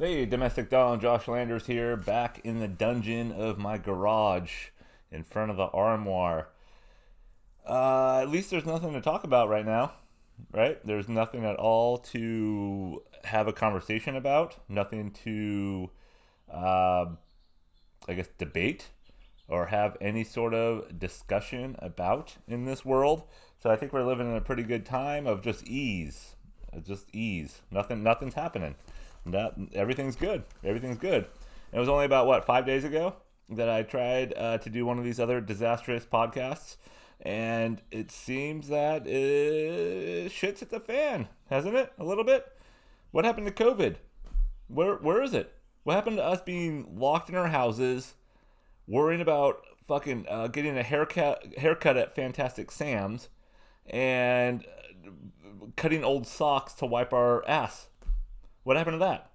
Hey, Domestic Don, Josh Landers here, back in the dungeon of my garage in front of the armoire. Uh, at least there's nothing to talk about right now, right? There's nothing at all to have a conversation about, nothing to, uh, I guess, debate or have any sort of discussion about in this world. So I think we're living in a pretty good time of just ease, just ease. Nothing, nothing's happening. That everything's good. Everything's good. It was only about what five days ago that I tried uh, to do one of these other disastrous podcasts, and it seems that it shit's at the fan, hasn't it? A little bit. What happened to COVID? Where where is it? What happened to us being locked in our houses, worrying about fucking uh, getting a haircut haircut at Fantastic Sam's, and cutting old socks to wipe our ass? What happened to that?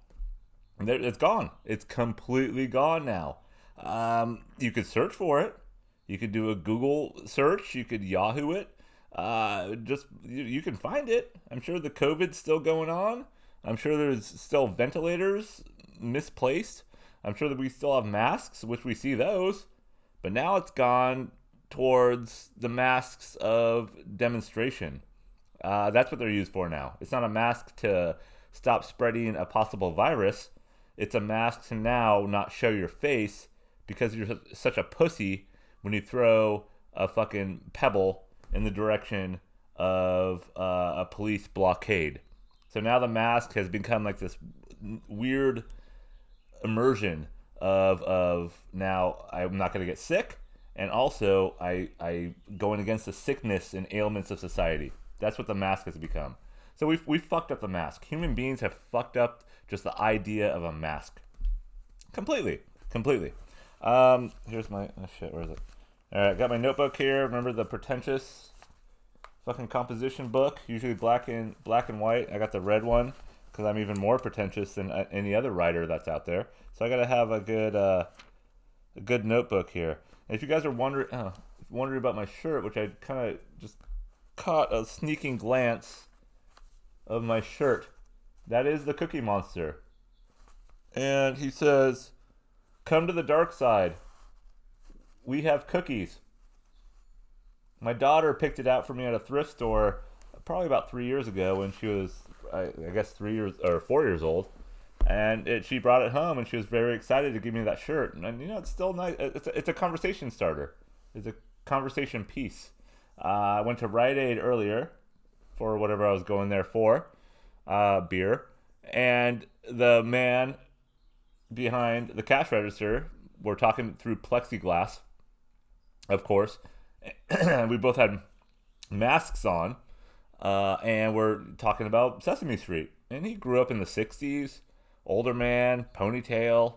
It's gone. It's completely gone now. Um, you could search for it. You could do a Google search. You could Yahoo it. Uh, just you, you can find it. I'm sure the COVID's still going on. I'm sure there's still ventilators misplaced. I'm sure that we still have masks, which we see those. But now it's gone towards the masks of demonstration. Uh, that's what they're used for now. It's not a mask to stop spreading a possible virus. It's a mask to now not show your face because you're such a pussy when you throw a fucking pebble in the direction of uh, a police blockade. So now the mask has become like this weird immersion of of now I'm not going to get sick, and also I I going against the sickness and ailments of society. That's what the mask has become. So we've, we fucked up the mask. Human beings have fucked up just the idea of a mask. Completely. Completely. Um, here's my, oh shit, where is it? Alright, got my notebook here. Remember the pretentious fucking composition book? Usually black and, black and white. I got the red one because I'm even more pretentious than uh, any other writer that's out there. So I gotta have a good, uh, a good notebook here. And if you guys are wondering, uh, wondering about my shirt, which I kind of just caught a sneaking glance of my shirt. That is the Cookie Monster. And he says, Come to the dark side. We have cookies. My daughter picked it out for me at a thrift store probably about three years ago when she was, I, I guess, three years or four years old. And it, she brought it home and she was very excited to give me that shirt. And, you know, it's still nice. It's a, it's a conversation starter, it's a conversation piece. Uh, I went to Rite Aid earlier for whatever I was going there for, uh, beer. And the man behind the cash register, we're talking through plexiglass, of course. we both had masks on, uh, and we're talking about Sesame Street. And he grew up in the 60s, older man, ponytail,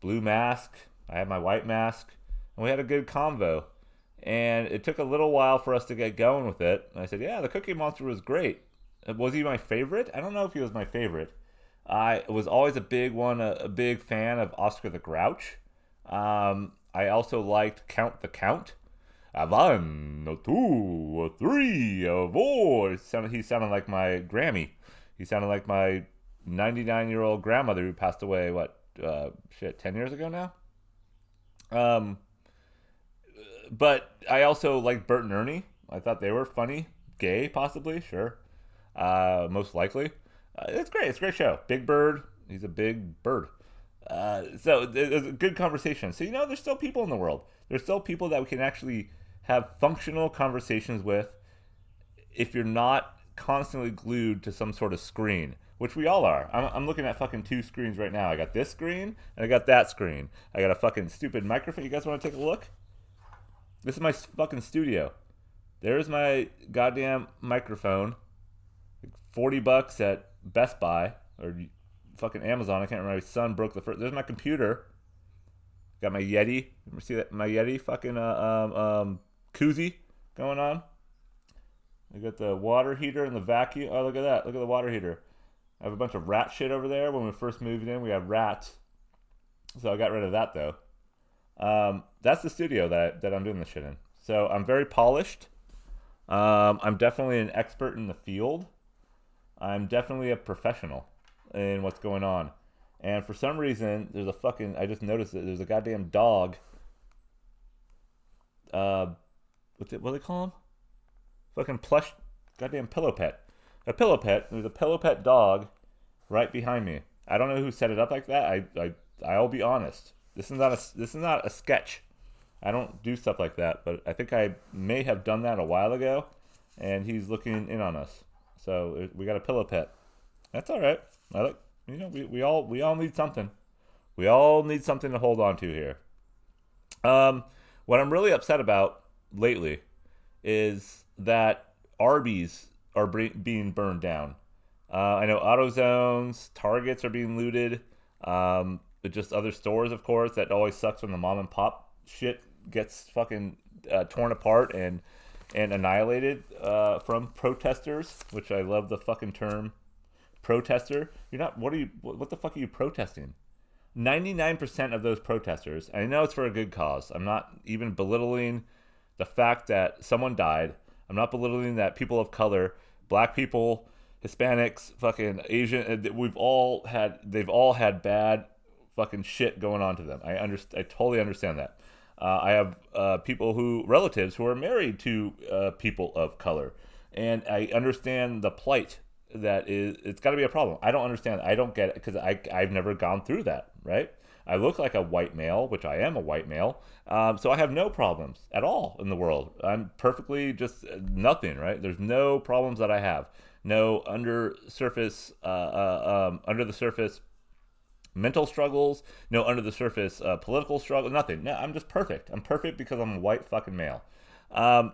blue mask. I had my white mask, and we had a good convo and it took a little while for us to get going with it. And I said, "Yeah, the Cookie Monster was great. Uh, was he my favorite? I don't know if he was my favorite. I was always a big one, a, a big fan of Oscar the Grouch. Um, I also liked Count the Count. A one, a two, a three, a four. He sounded, like my Grammy. He sounded like my 99 year old grandmother who passed away, what, uh, shit, 10 years ago now? Um, but I also like Bert and Ernie. I thought they were funny, gay, possibly, sure, uh, most likely. Uh, it's great. It's a great show. Big Bird. He's a big bird. Uh, so it's a good conversation. So you know, there's still people in the world. There's still people that we can actually have functional conversations with. If you're not constantly glued to some sort of screen, which we all are. I'm, I'm, looking at fucking two screens right now. I got this screen and I got that screen. I got a fucking stupid microphone. You guys want to take a look? This is my fucking studio. There's my goddamn microphone. 40 bucks at Best Buy or fucking Amazon. I can't remember. My son broke the first. There's my computer. Got my Yeti. Remember see that? My Yeti fucking uh, um, um, koozie going on. I got the water heater and the vacuum. Oh, look at that. Look at the water heater. I have a bunch of rat shit over there. When we first moved in, we had rats. So I got rid of that though. Um, that's the studio that that I'm doing this shit in. So I'm very polished. Um, I'm definitely an expert in the field. I'm definitely a professional in what's going on. And for some reason, there's a fucking. I just noticed that There's a goddamn dog. Uh, what's it? What do they call him? Fucking plush, goddamn pillow pet. A pillow pet. There's a pillow pet dog right behind me. I don't know who set it up like that. I, I, I'll be honest. This is not a. This is not a sketch. I don't do stuff like that, but I think I may have done that a while ago, and he's looking in on us. So uh, we got a pillow pet. That's all right. I like you know we, we all we all need something. We all need something to hold on to here. Um, what I'm really upset about lately is that Arby's are being burned down. Uh, I know AutoZones, Targets are being looted, um, just other stores, of course. That always sucks when the mom and pop shit gets fucking uh, torn apart and and annihilated uh, from protesters, which I love the fucking term protester. You're not. What are you? What the fuck are you protesting? 99% of those protesters, I know it's for a good cause. I'm not even belittling the fact that someone died. I'm not belittling that people of color, black people, Hispanics, fucking Asian, uh, we've all had, they've all had bad fucking shit going on to them. I understand, I totally understand that. Uh, I have uh, people who relatives who are married to uh, people of color, and I understand the plight that is. It's got to be a problem. I don't understand. I don't get it because I I've never gone through that. Right? I look like a white male, which I am a white male. Um, so I have no problems at all in the world. I'm perfectly just nothing. Right? There's no problems that I have. No under surface, uh, uh, um, under the surface mental struggles, no under the surface uh, political struggle, nothing. No, I'm just perfect. I'm perfect because I'm a white fucking male. Um,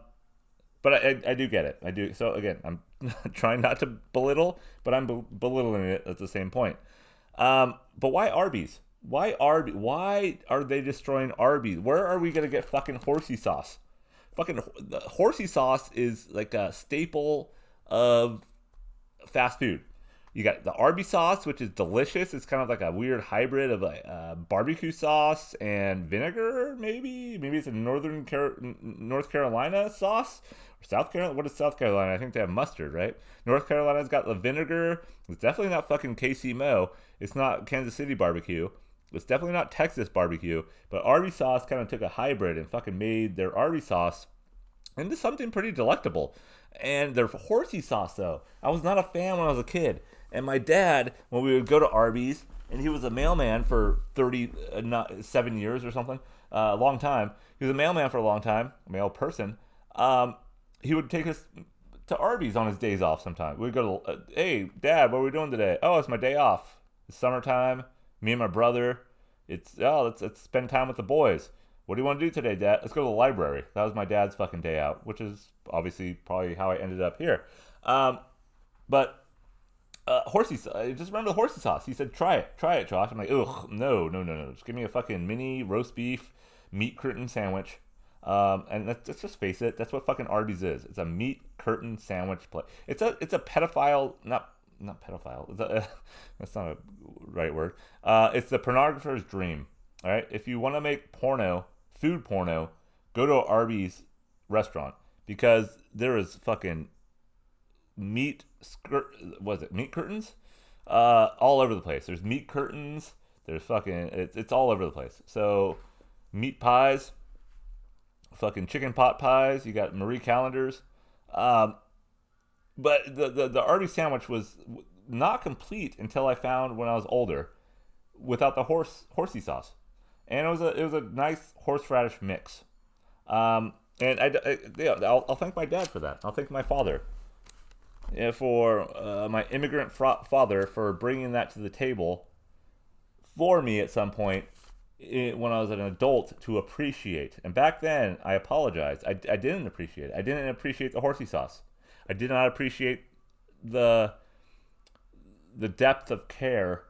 but I, I, do get it. I do. So again, I'm trying not to belittle, but I'm be- belittling it at the same point. Um, but why Arby's? Why Arby's? Why are they destroying Arby's? Where are we gonna get fucking horsey sauce? Fucking the horsey sauce is like a staple of fast food. You got the Arby sauce, which is delicious. It's kind of like a weird hybrid of a uh, barbecue sauce and vinegar, maybe. Maybe it's a northern Car- North Carolina sauce or South Carolina. What is South Carolina? I think they have mustard, right? North Carolina's got the vinegar. It's definitely not fucking KC Mo. It's not Kansas City barbecue. It's definitely not Texas barbecue. But Arby sauce kind of took a hybrid and fucking made their Arby sauce into something pretty delectable. And their horsey sauce, though, I was not a fan when I was a kid. And my dad, when we would go to Arby's, and he was a mailman for 37 uh, years or something, uh, a long time. He was a mailman for a long time, a mail person. Um, he would take us to Arby's on his days off sometimes. We'd go to, uh, hey, Dad, what are we doing today? Oh, it's my day off. It's summertime. Me and my brother. It's, oh, let's, let's spend time with the boys. What do you want to do today, Dad? Let's go to the library. That was my dad's fucking day out, which is obviously probably how I ended up here. Um, but uh, horsey. I just remember the horsey sauce. He said, "Try it, try it, Josh." I'm like, "Ugh, no, no, no, no. Just give me a fucking mini roast beef meat curtain sandwich." Um, and let's, let's, just face it, that's what fucking Arby's is. It's a meat curtain sandwich place. It's a it's a pedophile, not not pedophile. A, that's not a right word. Uh, it's the pornographer's dream. All right, if you want to make porno, food porno, go to Arby's restaurant because there is fucking meat skirt. Was it meat curtains? Uh, all over the place. There's meat curtains. There's fucking. It's it's all over the place. So, meat pies. Fucking chicken pot pies. You got Marie Callender's. Um, but the, the the Arby's sandwich was not complete until I found when I was older, without the horse horsey sauce, and it was a it was a nice horseradish mix. Um, and I, I yeah, I'll, I'll thank my dad for that. I'll thank my father for uh, my immigrant father for bringing that to the table for me at some point when I was an adult to appreciate. And back then, I apologized. I, I didn't appreciate it. I didn't appreciate the horsey sauce. I did not appreciate the the depth of care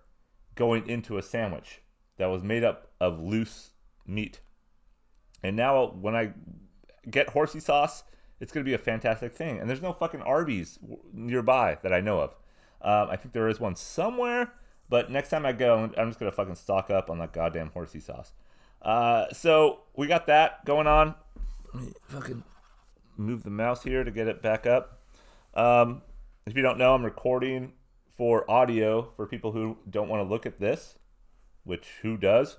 going into a sandwich that was made up of loose meat. And now when I get horsey sauce, it's going to be a fantastic thing. And there's no fucking Arby's nearby that I know of. Um, I think there is one somewhere, but next time I go, I'm just going to fucking stock up on that goddamn horsey sauce. Uh, so we got that going on. Let me fucking move the mouse here to get it back up. Um, if you don't know, I'm recording for audio for people who don't want to look at this. which who does?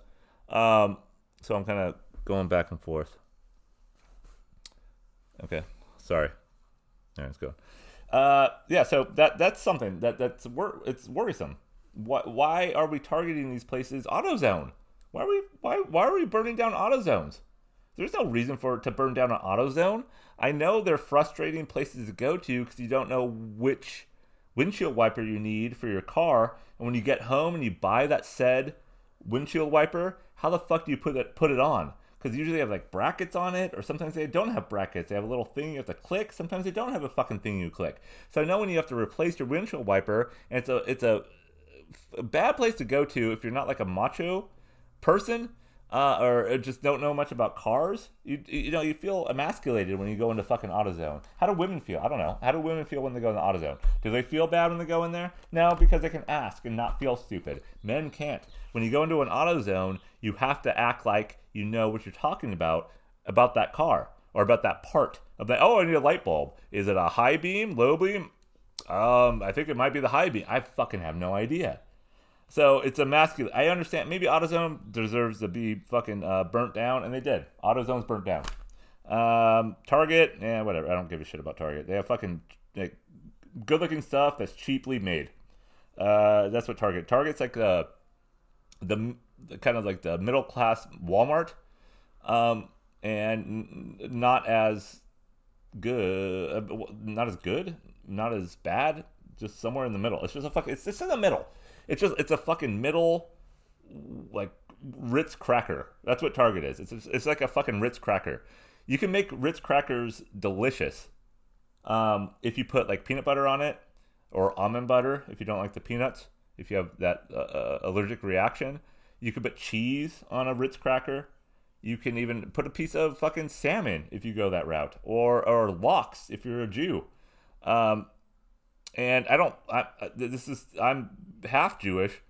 Um, so I'm kind of going back and forth. Okay, sorry. All right, let's go. Uh, yeah, so that that's something that that's wor- it's worrisome. Why why are we targeting these places? AutoZone. Why are we why why are we burning down AutoZones? There's no reason for to burn down an AutoZone. I know they're frustrating places to go to because you don't know which windshield wiper you need for your car, and when you get home and you buy that said windshield wiper, how the fuck do you put it put it on? Because usually they have like brackets on it, or sometimes they don't have brackets. They have a little thing you have to click. Sometimes they don't have a fucking thing you click. So I know when you have to replace your windshield wiper, and it's a it's a, a bad place to go to if you're not like a macho person uh, or just don't know much about cars. You you know you feel emasculated when you go into fucking AutoZone. How do women feel? I don't know. How do women feel when they go in the AutoZone? Do they feel bad when they go in there? No, because they can ask and not feel stupid. Men can't. When you go into an AutoZone, you have to act like you know what you're talking about about that car or about that part of that. Oh, I need a light bulb. Is it a high beam, low beam? Um, I think it might be the high beam. I fucking have no idea. So it's a masculine. I understand. Maybe AutoZone deserves to be fucking uh, burnt down, and they did. AutoZone's burnt down. Um, Target, yeah, whatever. I don't give a shit about Target. They have fucking like, good-looking stuff that's cheaply made. Uh, that's what Target. Target's like the, the, the kind of like the middle class Walmart, um, and not as good. Uh, not as good. Not as bad. Just somewhere in the middle. It's just a fucking. It's just in the middle. It's just it's a fucking middle like Ritz cracker. That's what Target is. It's it's like a fucking Ritz cracker. You can make Ritz crackers delicious um, if you put like peanut butter on it or almond butter if you don't like the peanuts. If you have that uh, uh, allergic reaction, you could put cheese on a Ritz cracker. You can even put a piece of fucking salmon if you go that route, or or lox if you're a Jew. Um, and I don't. I, this is I'm half Jewish.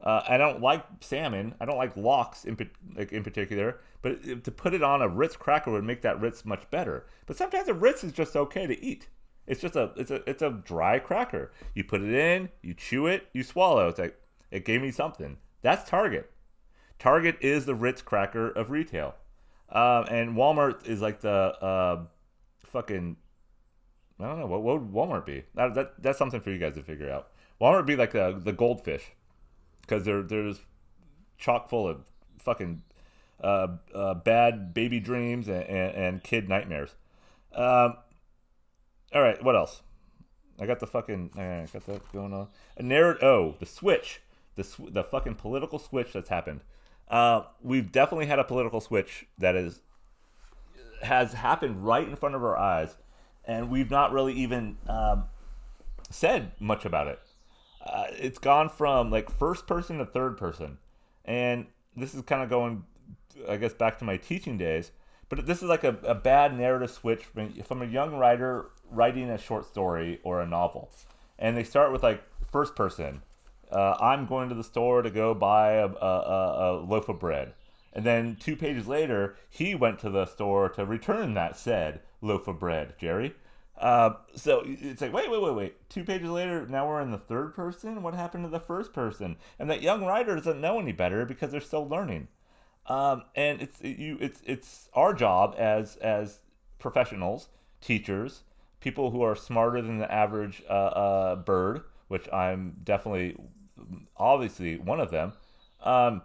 Uh, I don't like salmon. I don't like lox in like in particular. But to put it on a Ritz cracker would make that Ritz much better. But sometimes a Ritz is just okay to eat. It's just a it's a it's a dry cracker. You put it in, you chew it, you swallow. It's like it gave me something. That's Target. Target is the Ritz cracker of retail, um, and Walmart is like the uh, fucking I don't know what, what would Walmart be. That, that that's something for you guys to figure out. Walmart would be like the the goldfish because there there's chock full of fucking uh, uh, bad baby dreams and, and, and kid nightmares. Um, all right, what else? I got the fucking I got that going on. A narrative. Oh, the switch, the sw- the fucking political switch that's happened. Uh, we've definitely had a political switch that is has happened right in front of our eyes and we've not really even um, said much about it. Uh, it's gone from like first person to third person, and this is kind of going, I guess, back to my teaching days. But this is like a, a bad narrative switch from, from a young writer writing a short story or a novel, and they start with like first person. Uh, I'm going to the store to go buy a, a, a loaf of bread. And then two pages later, he went to the store to return that said loaf of bread, Jerry. Uh, so it's like, wait, wait, wait, wait. Two pages later, now we're in the third person. What happened to the first person? And that young writer doesn't know any better because they're still learning. Um, and it's it, you, it's it's our job as as professionals, teachers, people who are smarter than the average uh, uh, bird, which I'm definitely, obviously one of them. Um,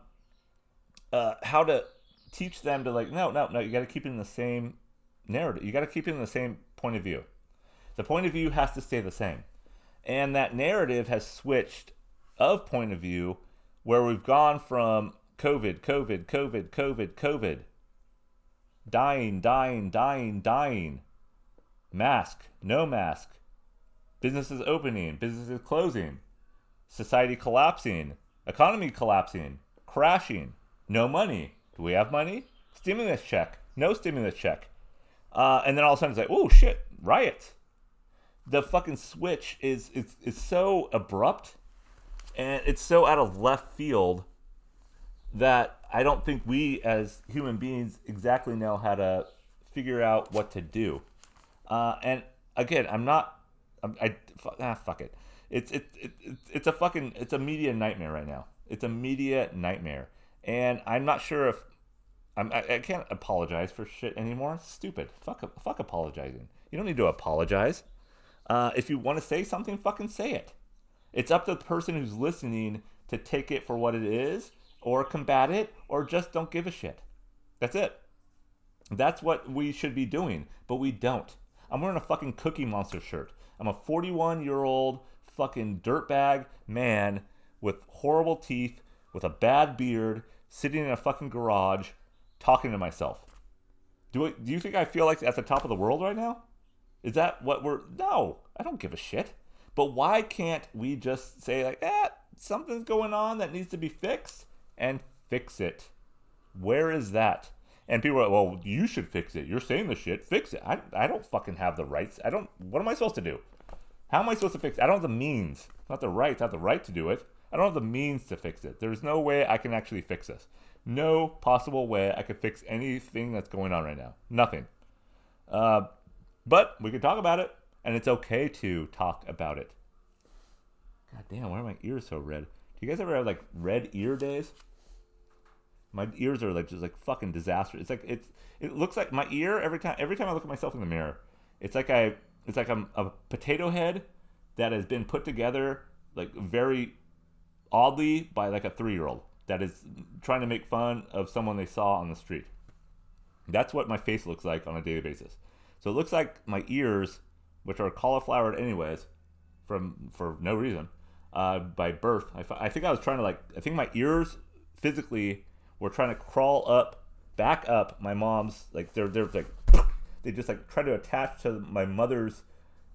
uh, how to teach them to like, no, no, no. You got to keep it in the same narrative. You got to keep it in the same point of view. The point of view has to stay the same. And that narrative has switched of point of view where we've gone from COVID, COVID, COVID, COVID, COVID, dying, dying, dying, dying, mask, no mask, businesses opening, businesses closing, society collapsing, economy collapsing, crashing, no money. Do we have money? Stimulus check, no stimulus check. Uh, and then all of a sudden it's like, oh shit, riots. The fucking switch is is is so abrupt, and it's so out of left field that I don't think we as human beings exactly know how to figure out what to do. Uh, and again, I'm not. I'm, I ah fuck it. It's it, it it's a fucking it's a media nightmare right now. It's a media nightmare, and I'm not sure if I'm, I, I can't apologize for shit anymore. Stupid. Fuck, fuck apologizing. You don't need to apologize. Uh, if you want to say something, fucking say it. It's up to the person who's listening to take it for what it is, or combat it, or just don't give a shit. That's it. That's what we should be doing, but we don't. I'm wearing a fucking Cookie Monster shirt. I'm a 41 year old fucking dirtbag man with horrible teeth, with a bad beard, sitting in a fucking garage, talking to myself. Do, I, do you think I feel like at the top of the world right now? Is that what we're. No, I don't give a shit. But why can't we just say, like, eh, something's going on that needs to be fixed and fix it? Where is that? And people are like, well, you should fix it. You're saying the shit. Fix it. I, I don't fucking have the rights. I don't. What am I supposed to do? How am I supposed to fix it? I don't have the means. Not the rights. Have the right to do it. I don't have the means to fix it. There's no way I can actually fix this. No possible way I could fix anything that's going on right now. Nothing. Uh, but we can talk about it, and it's okay to talk about it. God damn, why are my ears so red? Do you guys ever have like red ear days? My ears are like just like fucking disaster. It's like it's it looks like my ear every time every time I look at myself in the mirror. It's like I it's like I'm a potato head that has been put together like very oddly by like a three year old that is trying to make fun of someone they saw on the street. That's what my face looks like on a daily basis. So it looks like my ears, which are cauliflowered anyways, from for no reason, uh, by birth. I, I think I was trying to like I think my ears physically were trying to crawl up, back up my mom's like they're they're like they just like try to attach to my mother's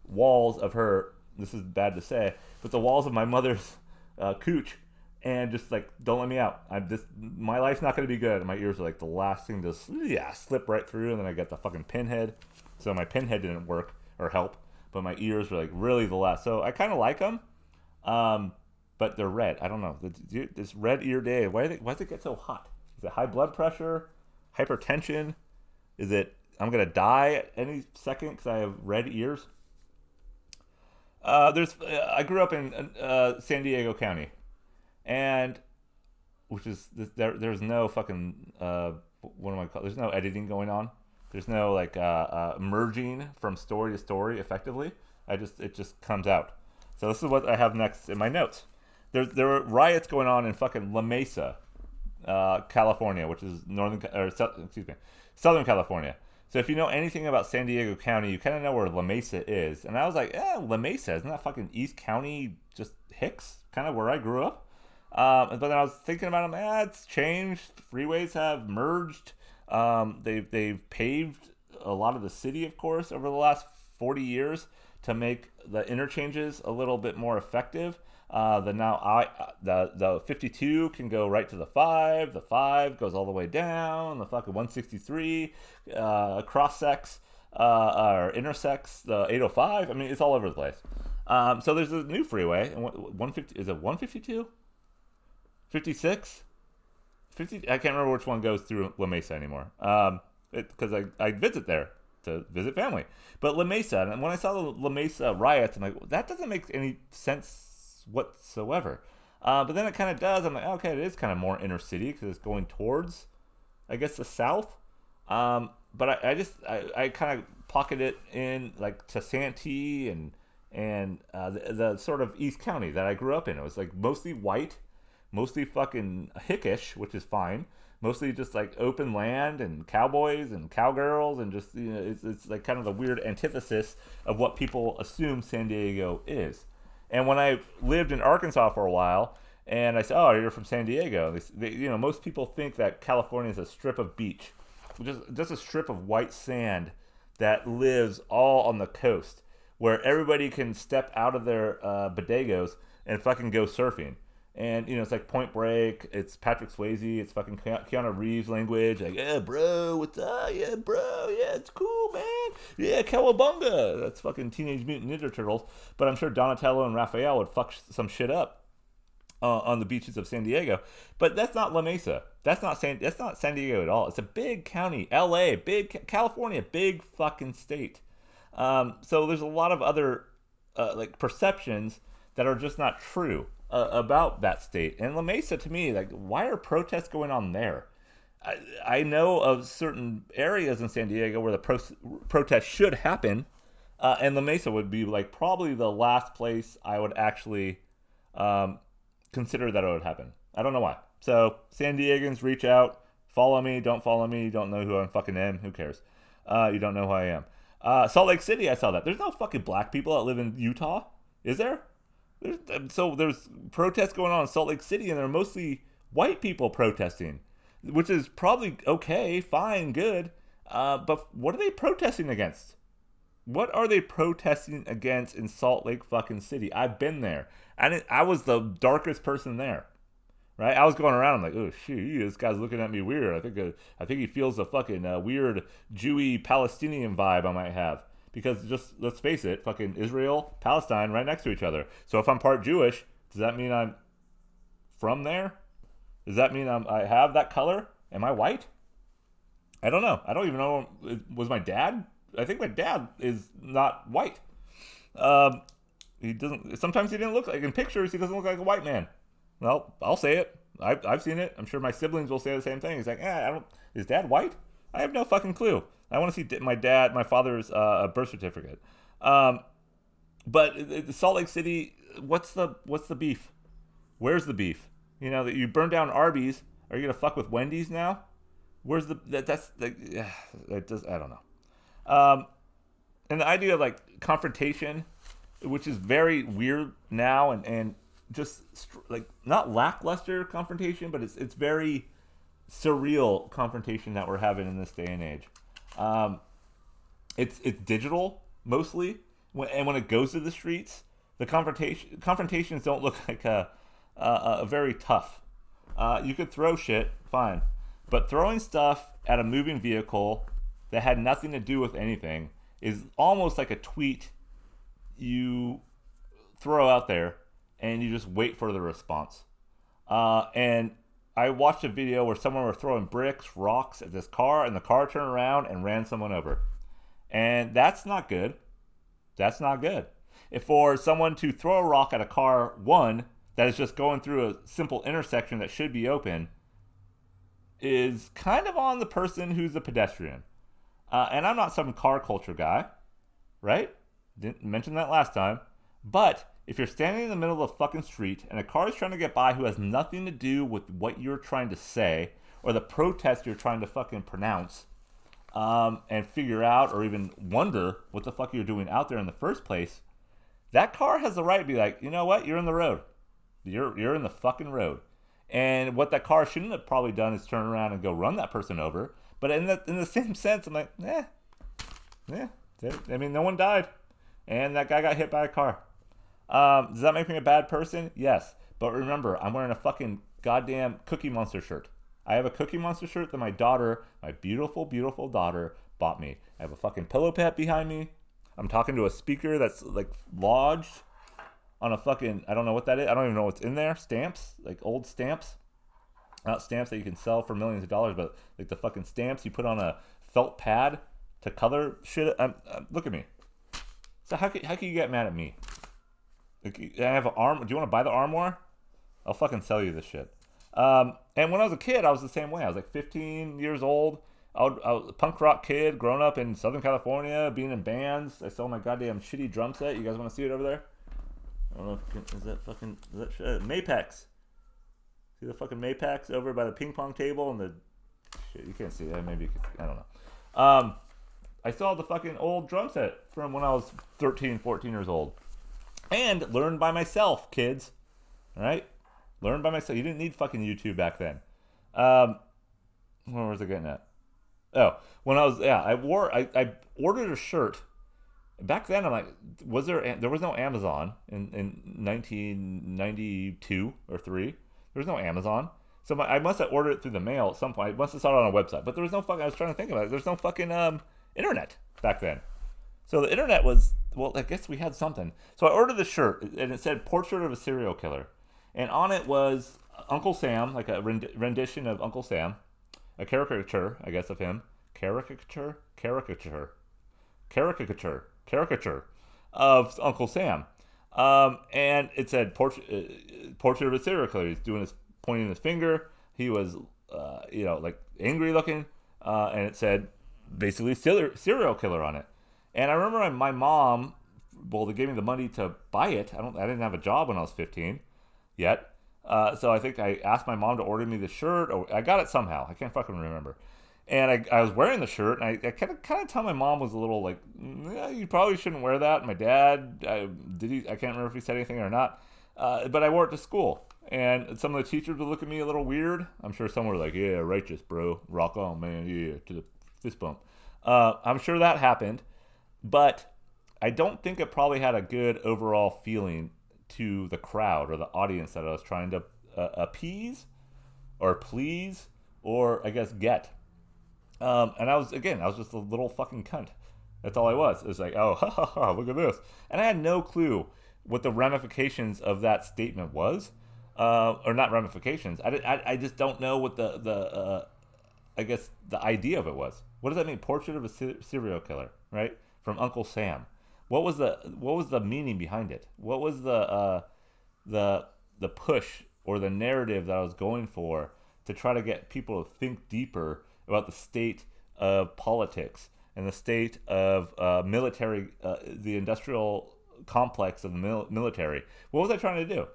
walls of her. This is bad to say, but the walls of my mother's uh, cooch, and just like don't let me out. I'm just my life's not gonna be good. My ears are like the last thing to yeah slip right through, and then I got the fucking pinhead. So my pinhead didn't work or help, but my ears were like really the last. So I kind of like them. Um, but they're red. I don't know. This red ear day. Why, they, why does it get so hot? Is it high blood pressure? Hypertension? Is it I'm gonna die any second because I have red ears? Uh, there's uh, I grew up in uh, San Diego County, and which is there. There's no fucking uh, what am I called? There's no editing going on. There's no like uh, uh, merging from story to story effectively. I just it just comes out. So this is what I have next in my notes. There, there were riots going on in fucking La Mesa, uh, California, which is northern or excuse me, Southern California. So if you know anything about San Diego County, you kind of know where La Mesa is. And I was like, eh, La Mesa isn't that fucking East County, just Hicks, kind of where I grew up. Um, but then I was thinking about it, eh, it's changed. Freeways have merged. Um, they've they've paved a lot of the city, of course, over the last 40 years to make the interchanges a little bit more effective. Uh, the now I the the 52 can go right to the five. The five goes all the way down. The fucking 163 uh, cross uh, or intersects the 805. I mean, it's all over the place. Um, so there's a new freeway. 150 is it 152? 56? 50? I can't remember which one goes through La Mesa anymore. Um, because I I visit there to visit family. But La Mesa, and when I saw the La Mesa riots, I'm like, that doesn't make any sense whatsoever. Uh, but then it kind of does. I'm like, okay, it is kind of more inner city because it's going towards, I guess, the south. Um, but I, I just, I, I kind of pocket it in like to Santee and and uh, the, the, sort of East County that I grew up in. It was like mostly white, mostly fucking hickish, which is fine mostly just like open land and cowboys and cowgirls and just you know it's, it's like kind of the weird antithesis of what people assume San Diego is. And when I lived in Arkansas for a while, and I said, "Oh, you're from San Diego," they, they, you know, most people think that California is a strip of beach, just just a strip of white sand that lives all on the coast, where everybody can step out of their uh, bodegos and fucking go surfing. And you know, it's like Point Break. It's Patrick Swayze. It's fucking Keanu Reeves language. Like, yeah, bro, what's up? Yeah, bro, yeah, it's cool, man. Yeah, Cowabunga. That's fucking Teenage Mutant Ninja Turtles. But I'm sure Donatello and Raphael would fuck some shit up uh, on the beaches of San Diego. But that's not La Mesa. That's not San. That's not San Diego at all. It's a big county. L.A. Big California. Big fucking state. Um, so there's a lot of other uh, like perceptions that are just not true uh, about that state. And La Mesa, to me, like, why are protests going on there? I, I know of certain areas in San Diego where the pro- protest should happen, uh, and La Mesa would be like probably the last place I would actually um, consider that it would happen. I don't know why. So San Diegans, reach out, follow me, don't follow me, you don't know who I'm fucking am, who cares? Uh, you don't know who I am. Uh, Salt Lake City, I saw that. There's no fucking black people that live in Utah, is there? There's, so there's protests going on in Salt Lake City, and they're mostly white people protesting, which is probably okay, fine, good. Uh, but what are they protesting against? What are they protesting against in Salt Lake fucking City? I've been there, and I was the darkest person there right? I was going around I'm like, oh shit, this guy's looking at me weird. I think uh, I think he feels a fucking uh, weird Jewy Palestinian vibe I might have because just let's face it, fucking Israel, Palestine, right next to each other. So if I'm part Jewish, does that mean I'm from there? Does that mean I'm, I have that color? Am I white? I don't know. I don't even know. Was my dad? I think my dad is not white. Um, he doesn't. Sometimes he didn't look like in pictures. He doesn't look like a white man. Well, I'll say it. I've, I've seen it. I'm sure my siblings will say the same thing. He's like, eh, I don't. Is dad white? I have no fucking clue. I want to see my dad, my father's uh, birth certificate. Um, but Salt Lake City, what's the what's the beef? Where's the beef? You know that you burned down Arby's. Are you gonna fuck with Wendy's now? Where's the that, that's the it does I don't know. Um, and the idea of like confrontation, which is very weird now, and and just like not lackluster confrontation, but it's it's very surreal confrontation that we're having in this day and age. Um, it's it's digital mostly, and when it goes to the streets, the confrontation confrontations don't look like a a, a very tough. Uh, you could throw shit, fine, but throwing stuff at a moving vehicle that had nothing to do with anything is almost like a tweet you throw out there and you just wait for the response. Uh, and I watched a video where someone were throwing bricks, rocks at this car, and the car turned around and ran someone over. And that's not good. That's not good. If for someone to throw a rock at a car, one, that is just going through a simple intersection that should be open, is kind of on the person who's a pedestrian. Uh, and I'm not some car culture guy, right? Didn't mention that last time. But if you're standing in the middle of the fucking street and a car is trying to get by who has nothing to do with what you're trying to say or the protest you're trying to fucking pronounce um, and figure out or even wonder what the fuck you're doing out there in the first place, that car has the right to be like, you know what, you're in the road. You're you're in the fucking road. And what that car shouldn't have probably done is turn around and go run that person over. But in the in the same sense, I'm like, eh, yeah. I mean, no one died, and that guy got hit by a car. Um, does that make me a bad person? Yes. But remember, I'm wearing a fucking goddamn Cookie Monster shirt. I have a Cookie Monster shirt that my daughter, my beautiful, beautiful daughter, bought me. I have a fucking pillow pet behind me. I'm talking to a speaker that's like lodged on a fucking I don't know what that is. I don't even know what's in there. Stamps, like old stamps. Not stamps that you can sell for millions of dollars, but like the fucking stamps you put on a felt pad to color shit. I'm, I'm, look at me. So how can, how can you get mad at me? I have an arm. Do you want to buy the armoire? I'll fucking sell you this shit. Um, and when I was a kid, I was the same way. I was like 15 years old. I, I was a punk rock kid, growing up in Southern California, being in bands. I saw my goddamn shitty drum set. You guys want to see it over there? I don't know if can, is that fucking is that? Uh, Mapex. See the fucking Mapex over by the ping pong table and the shit. You can't see that. Maybe you can, I don't know. Um, I saw the fucking old drum set from when I was 13, 14 years old and learn by myself, kids. All right, learn by myself. You didn't need fucking YouTube back then. Um, where was I getting at? Oh, when I was yeah, I wore I, I ordered a shirt. Back then, I'm like, was there there was no Amazon in in 1992 or three? There was no Amazon. So my, I must have ordered it through the mail at some point. I must have saw it on a website, but there was no fucking. I was trying to think about it. There's no fucking um internet back then. So the internet was well, I guess we had something. So I ordered the shirt, and it said "Portrait of a Serial Killer," and on it was Uncle Sam, like a rendition of Uncle Sam, a caricature, I guess, of him. Caricature, caricature, caricature, caricature of Uncle Sam. Um, and it said portrait, uh, portrait of a serial killer. He's doing his pointing his finger. He was, uh, you know, like angry looking, uh, and it said basically serial killer on it. And I remember my mom, well, they gave me the money to buy it. I don't, I didn't have a job when I was 15 yet. Uh, so I think I asked my mom to order me the shirt, or I got it somehow. I can't fucking remember. And I, I was wearing the shirt, and I, I kind of kind of tell my mom was a little like, you probably shouldn't wear that. My dad, I, did he? I can't remember if he said anything or not. Uh, but I wore it to school, and some of the teachers would look at me a little weird. I'm sure some were like, "Yeah, righteous, bro, rock on, man, yeah," to the fist bump. Uh, I'm sure that happened, but I don't think it probably had a good overall feeling to the crowd or the audience that I was trying to uh, appease or please or I guess get. Um, and I was again, I was just a little fucking cunt. That's all I was. It was like, oh, ha, ha, ha, look at this, and I had no clue what the ramifications of that statement was, uh, or not ramifications. I, I, I, just don't know what the the uh, I guess the idea of it was. What does that mean? Portrait of a serial killer, right? From Uncle Sam. What was the what was the meaning behind it? What was the uh, the the push or the narrative that I was going for to try to get people to think deeper about the state of politics and the state of uh, military, uh, the industrial complex of the mil- military. What was I trying to do?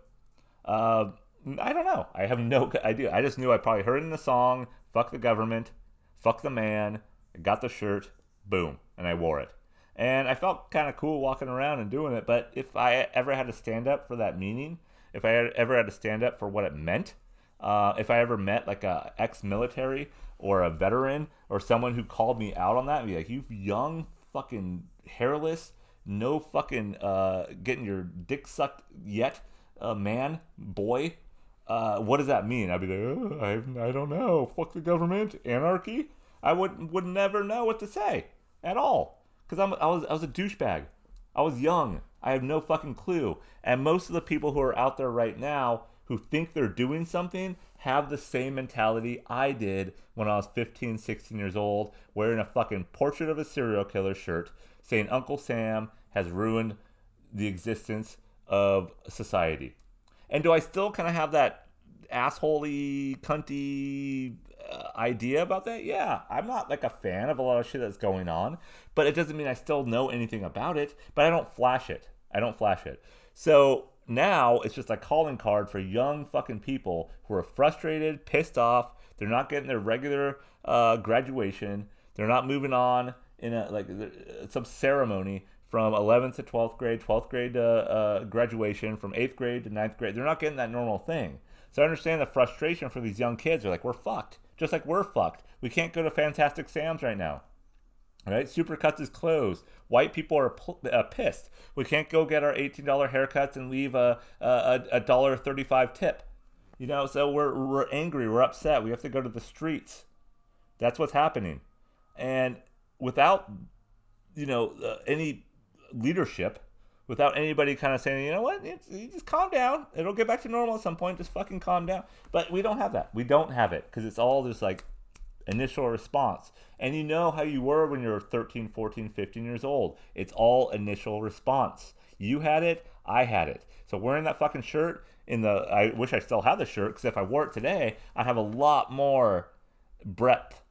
Uh, I don't know. I have no idea. I just knew I probably heard in the song, fuck the government, fuck the man, got the shirt, boom, and I wore it. And I felt kind of cool walking around and doing it, but if I ever had to stand up for that meaning, if I ever had to stand up for what it meant, uh, if I ever met like a ex-military or a veteran or someone who called me out on that, and be like, "You young fucking hairless, no fucking uh, getting your dick sucked yet, uh, man, boy." Uh, what does that mean? I'd be like, oh, I, I don't know. Fuck the government, anarchy. I would would never know what to say at all because I'm I was I was a douchebag. I was young. I have no fucking clue. And most of the people who are out there right now who think they're doing something have the same mentality I did when I was 15, 16 years old, wearing a fucking portrait of a serial killer shirt saying Uncle Sam has ruined the existence of society. And do I still kind of have that assholey, cunty idea about that? Yeah, I'm not like a fan of a lot of shit that's going on, but it doesn't mean I still know anything about it, but I don't flash it. I don't flash it. So now it's just a calling card for young fucking people who are frustrated, pissed off. They're not getting their regular uh, graduation. They're not moving on in a like some ceremony from 11th to 12th grade, 12th grade to uh, graduation, from 8th grade to 9th grade. They're not getting that normal thing. So I understand the frustration for these young kids. They're like, we're fucked. Just like we're fucked. We can't go to Fantastic Sam's right now. Right? Supercuts is closed. White people are uh, pissed. We can't go get our $18 haircuts and leave a a, a dollar thirty-five tip. You know, so we're we're angry. We're upset. We have to go to the streets. That's what's happening, and without you know uh, any leadership, without anybody kind of saying, you know what, it's, just calm down. It'll get back to normal at some point. Just fucking calm down. But we don't have that. We don't have it because it's all just like initial response. And you know how you were when you were 13, 14, 15 years old. It's all initial response. You had it, I had it. So wearing that fucking shirt in the I wish I still had the shirt because if I wore it today, I'd have a lot more breadth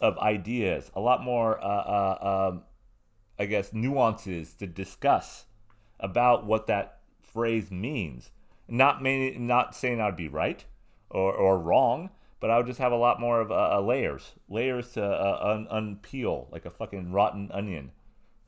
of ideas, a lot more uh, uh, um, I guess nuances to discuss about what that phrase means. Not many, not saying I'd be right or, or wrong, but I would just have a lot more of uh, uh, layers, layers to uh, un- unpeel like a fucking rotten onion,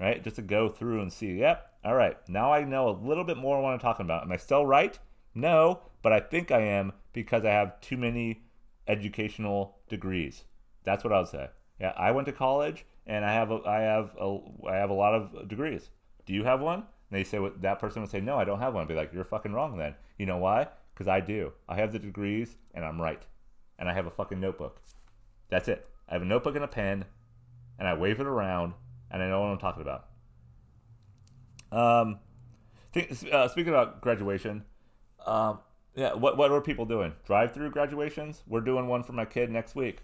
right? Just to go through and see. Yep, all right. Now I know a little bit more what I'm talking about. Am I still right? No, but I think I am because I have too many educational degrees. That's what I would say. Yeah, I went to college and I have a, I have a, I have a lot of degrees. Do you have one? And they say what that person would say, no, I don't have one. I'd be like, you're fucking wrong then. You know why? Because I do. I have the degrees and I'm right and I have a fucking notebook. That's it. I have a notebook and a pen, and I wave it around, and I know what I'm talking about. Um, uh, speaking about graduation, um, yeah, what what are people doing? Drive-through graduations? We're doing one for my kid next week.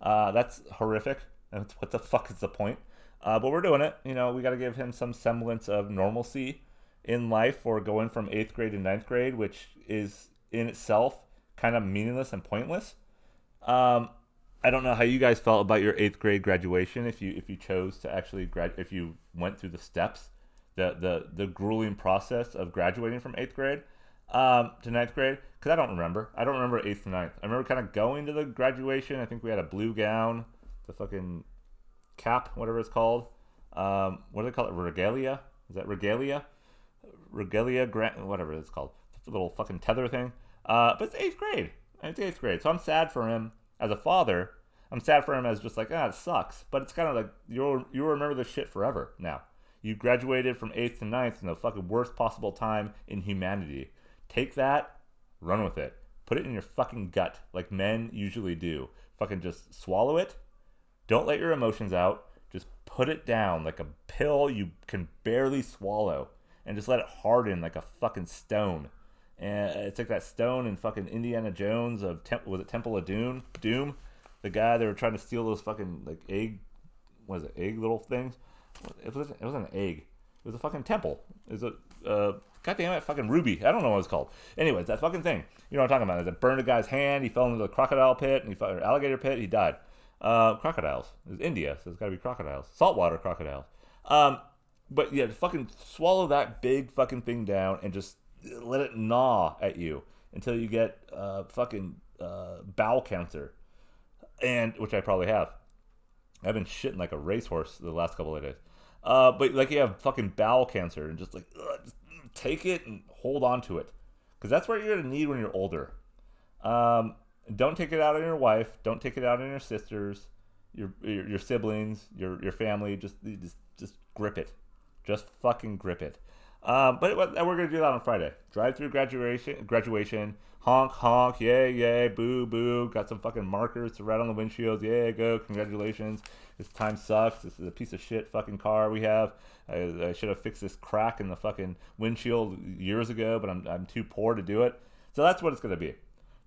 Uh, that's horrific. What the fuck is the point? Uh, but we're doing it. You know, we got to give him some semblance of normalcy in life for going from eighth grade to ninth grade, which is in itself kind of meaningless and pointless. Um, I don't know how you guys felt about your eighth grade graduation. If you if you chose to actually grad, if you went through the steps, the the the grueling process of graduating from eighth grade um, to ninth grade, because I don't remember. I don't remember eighth to ninth. I remember kind of going to the graduation. I think we had a blue gown, the fucking cap, whatever it's called. Um, what do they call it? Regalia? Is that regalia? Regalia grant, whatever it's called. The little fucking tether thing. Uh, but it's eighth grade. It's eighth grade, so I'm sad for him as a father. I'm sad for him as just like ah, it sucks. But it's kind of like you'll you'll remember this shit forever now. You graduated from eighth to ninth in the fucking worst possible time in humanity. Take that, run with it. Put it in your fucking gut, like men usually do. Fucking just swallow it. Don't let your emotions out. Just put it down like a pill you can barely swallow and just let it harden like a fucking stone. And it's like that stone in fucking Indiana Jones of Temp- was it Temple of Doom? Doom, the guy they were trying to steal those fucking like egg, what is it? Egg little things. It was it was an egg. It was a fucking temple. It was a uh, goddamn it, fucking ruby. I don't know what it's called. Anyways, that fucking thing. You know what I'm talking about? It burned a guy's hand. He fell into the crocodile pit and he fell, or alligator pit. He died. Uh, crocodiles. It's India, so it's got to be crocodiles. Saltwater crocodiles. Um, but yeah, fucking swallow that big fucking thing down and just let it gnaw at you until you get uh, fucking uh, bowel cancer, and which I probably have. I've been shitting like a racehorse the last couple of days. Uh, but like you have fucking bowel cancer and just like ugh, just take it and hold on to it because that's what you're gonna need when you're older. Um, don't take it out on your wife. Don't take it out on your sisters, your your, your siblings, your your family. Just just just grip it. Just fucking grip it. Um, but we're gonna do that on Friday. Drive through graduation, graduation, honk honk, yay yay, boo boo. Got some fucking markers to write on the windshields. Yay, go! Congratulations. This time sucks. This is a piece of shit fucking car we have. I, I should have fixed this crack in the fucking windshield years ago, but I'm I'm too poor to do it. So that's what it's gonna be.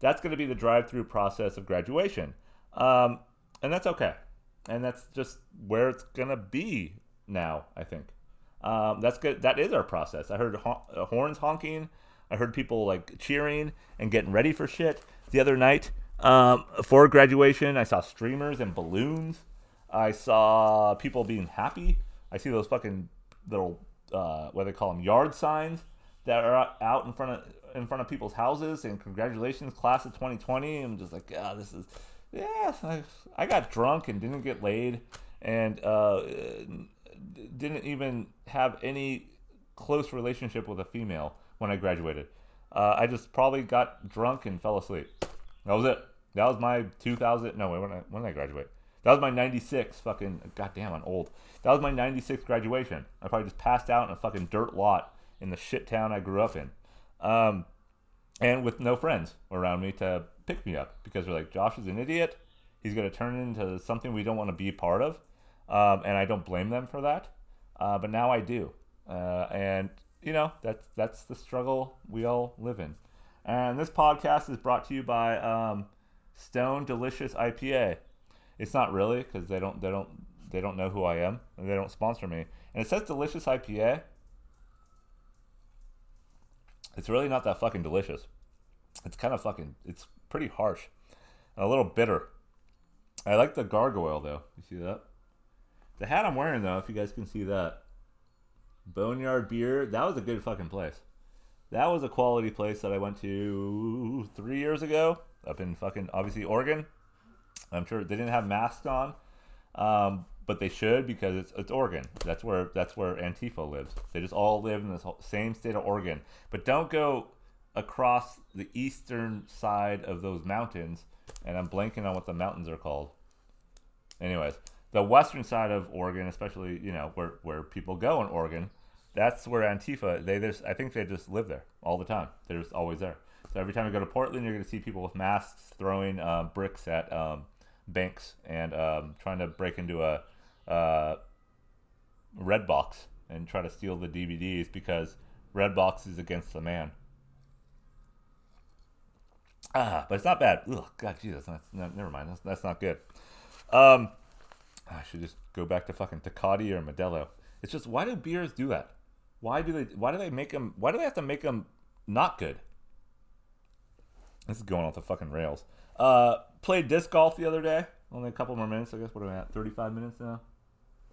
That's gonna be the drive-through process of graduation, um, and that's okay. And that's just where it's gonna be now. I think. Um, that's good. That is our process. I heard hon- uh, horns honking. I heard people like cheering and getting ready for shit the other night um, for graduation. I saw streamers and balloons. I saw people being happy. I see those fucking little uh, what do they call them yard signs that are out in front of in front of people's houses and congratulations class of 2020. I'm just like, ah, this is yeah. I, I got drunk and didn't get laid and uh, didn't even have any close relationship with a female when I graduated. Uh, I just probably got drunk and fell asleep. That was it. That was my 2000. No, wait, when, I, when did I graduate? That was my 96 fucking. Goddamn, I'm old. That was my 96 graduation. I probably just passed out in a fucking dirt lot in the shit town I grew up in. Um, and with no friends around me to pick me up because they're like, Josh is an idiot. He's going to turn into something we don't want to be part of um, and I don't blame them for that. Uh, but now I do, uh, and you know that's that's the struggle we all live in. And this podcast is brought to you by um, Stone Delicious IPA. It's not really because they don't they don't they don't know who I am and they don't sponsor me. And it says Delicious IPA. It's really not that fucking delicious. It's kind of fucking. It's pretty harsh, a little bitter. I like the gargoyle though. You see that? The hat I'm wearing though, if you guys can see that, Boneyard Beer. That was a good fucking place. That was a quality place that I went to three years ago up in fucking obviously Oregon. I'm sure they didn't have masks on, um, but they should because it's it's Oregon. That's where that's where Antifa lives. They just all live in the same state of Oregon. But don't go across the eastern side of those mountains. And I'm blanking on what the mountains are called. Anyways, the western side of Oregon, especially you know where where people go in Oregon, that's where Antifa. They just I think they just live there all the time. They're just always there. So every time you go to Portland, you're going to see people with masks throwing uh, bricks at um, banks and um, trying to break into a uh, Redbox and try to steal the DVDs because Redbox is against the man. Ah, but it's not bad. Ugh, God, Jesus, that's not, never mind. That's, that's not good. Um, I should just go back to fucking Tecate or Modelo. It's just why do beers do that? Why do they? Why do they make them? Why do they have to make them not good? This is going off the fucking rails. Uh, played disc golf the other day. Only a couple more minutes, I guess. What are we at? Thirty-five minutes now.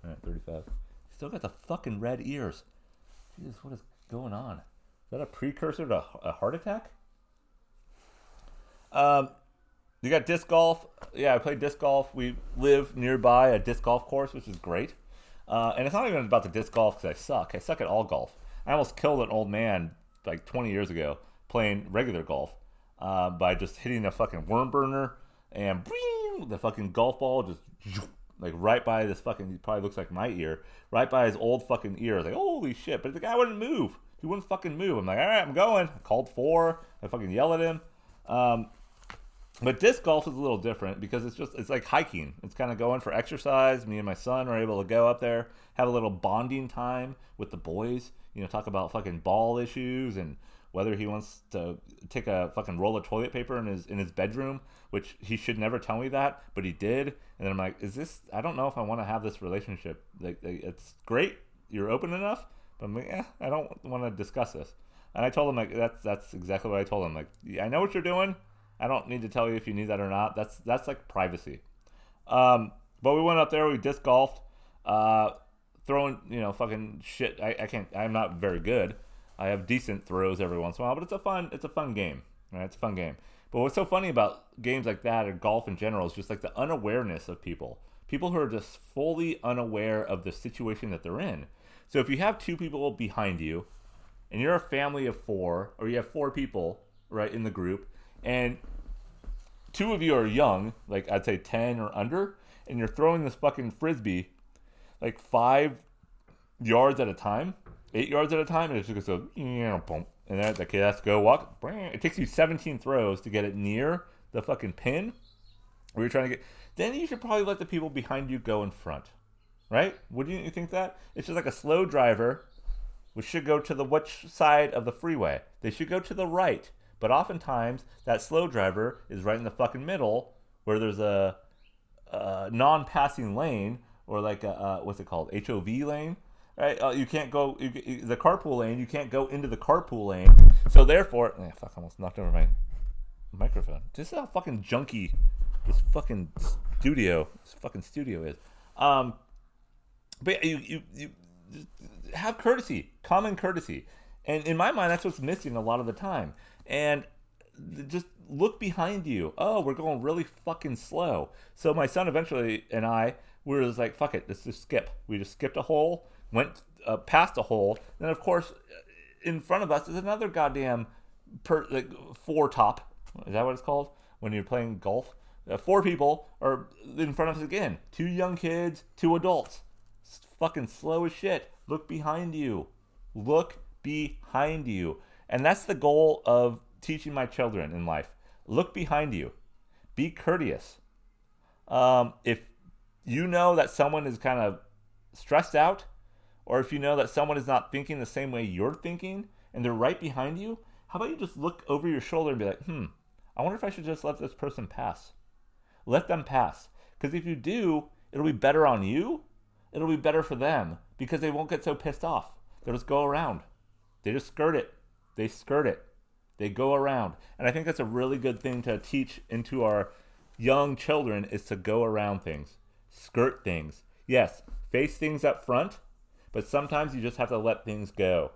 All right, thirty-five. Still got the fucking red ears. Jesus, what is going on? Is that a precursor to a heart attack? Um, you got disc golf. Yeah, I play disc golf. We live nearby a disc golf course, which is great. Uh, and it's not even about the disc golf because I suck. I suck at all golf. I almost killed an old man like 20 years ago playing regular golf uh, by just hitting a fucking worm burner and the fucking golf ball just like right by this fucking. He probably looks like my ear, right by his old fucking ear. I was like, holy shit! But the guy wouldn't move. He wouldn't fucking move. I'm like, all right, I'm going. I called fore. I fucking yell at him. Um, but disc golf is a little different because it's just it's like hiking. It's kind of going for exercise. Me and my son are able to go up there, have a little bonding time with the boys. You know, talk about fucking ball issues and whether he wants to take a fucking roll of toilet paper in his in his bedroom, which he should never tell me that, but he did. And then I'm like, is this? I don't know if I want to have this relationship. Like, it's great, you're open enough, but I'm like, eh, I don't want to discuss this. And I told him like that's that's exactly what I told him. Like, I know what you're doing. I don't need to tell you if you need that or not. That's that's like privacy. Um, but we went up there. We disc golfed, uh, throwing you know fucking shit. I, I can't. I'm not very good. I have decent throws every once in a while, but it's a fun it's a fun game. Right? It's a fun game. But what's so funny about games like that or golf in general is just like the unawareness of people. People who are just fully unaware of the situation that they're in. So if you have two people behind you, and you're a family of four, or you have four people right in the group, and two of you are young, like I'd say 10 or under, and you're throwing this fucking frisbee like five yards at a time, eight yards at a time, and it just goes, boom. And then, okay, that's go walk. It takes you 17 throws to get it near the fucking pin where you're trying to get. Then you should probably let the people behind you go in front, right? Wouldn't you think that? It's just like a slow driver, which should go to the which side of the freeway? They should go to the right but oftentimes, that slow driver is right in the fucking middle where there's a, a non passing lane or like a, a, what's it called? HOV lane. Right? Uh, you can't go, you, the carpool lane, you can't go into the carpool lane. So therefore, eh, fuck, I almost knocked over my microphone. This is how fucking junky this fucking studio, this fucking studio is. Um, but you, you, you have courtesy, common courtesy. And in my mind, that's what's missing a lot of the time and just look behind you. Oh, we're going really fucking slow. So my son eventually and I we were just like, fuck it, let's just skip. We just skipped a hole, went uh, past a hole, then of course in front of us is another goddamn per, like four top. Is that what it's called when you're playing golf? Uh, four people are in front of us again. Two young kids, two adults. It's fucking slow as shit. Look behind you. Look behind you. And that's the goal of teaching my children in life. Look behind you, be courteous. Um, if you know that someone is kind of stressed out, or if you know that someone is not thinking the same way you're thinking and they're right behind you, how about you just look over your shoulder and be like, hmm, I wonder if I should just let this person pass? Let them pass. Because if you do, it'll be better on you, it'll be better for them because they won't get so pissed off. They'll just go around, they just skirt it. They skirt it. They go around. And I think that's a really good thing to teach into our young children is to go around things, skirt things. Yes, face things up front, but sometimes you just have to let things go.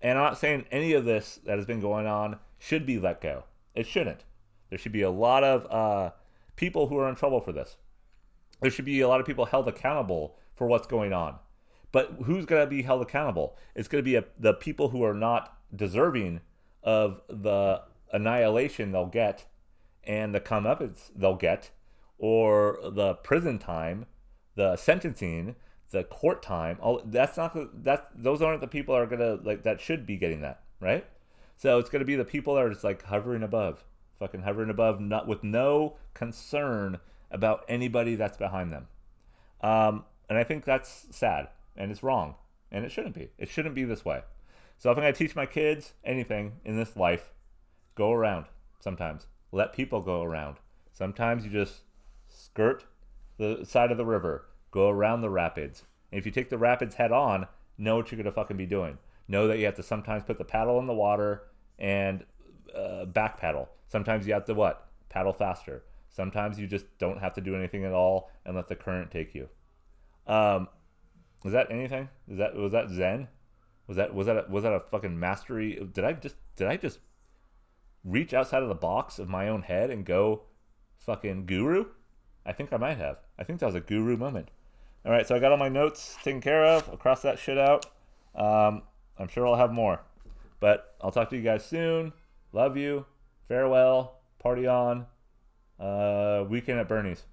And I'm not saying any of this that has been going on should be let go. It shouldn't. There should be a lot of uh, people who are in trouble for this. There should be a lot of people held accountable for what's going on. But who's going to be held accountable? It's going to be a, the people who are not deserving of the annihilation they'll get and the comeuppance they'll get, or the prison time, the sentencing, the court time. All that's not that those aren't the people that are gonna like that should be getting that right. So it's gonna be the people that are just like hovering above, fucking hovering above, not with no concern about anybody that's behind them. Um, and I think that's sad and it's wrong and it shouldn't be. It shouldn't be this way. So if I'm to teach my kids anything in this life, go around sometimes. Let people go around. Sometimes you just skirt the side of the river, go around the rapids. And if you take the rapids head on, know what you're gonna fucking be doing. Know that you have to sometimes put the paddle in the water and uh, back paddle. Sometimes you have to what? Paddle faster. Sometimes you just don't have to do anything at all and let the current take you. Um, was that anything? Is that was that Zen? Was that was that a, was that a fucking mastery? Did I just did I just reach outside of the box of my own head and go fucking guru? I think I might have. I think that was a guru moment. All right, so I got all my notes taken care of. I'll cross that shit out. Um, I'm sure I'll have more. But I'll talk to you guys soon. Love you. Farewell. Party on. Uh, weekend at Bernie's.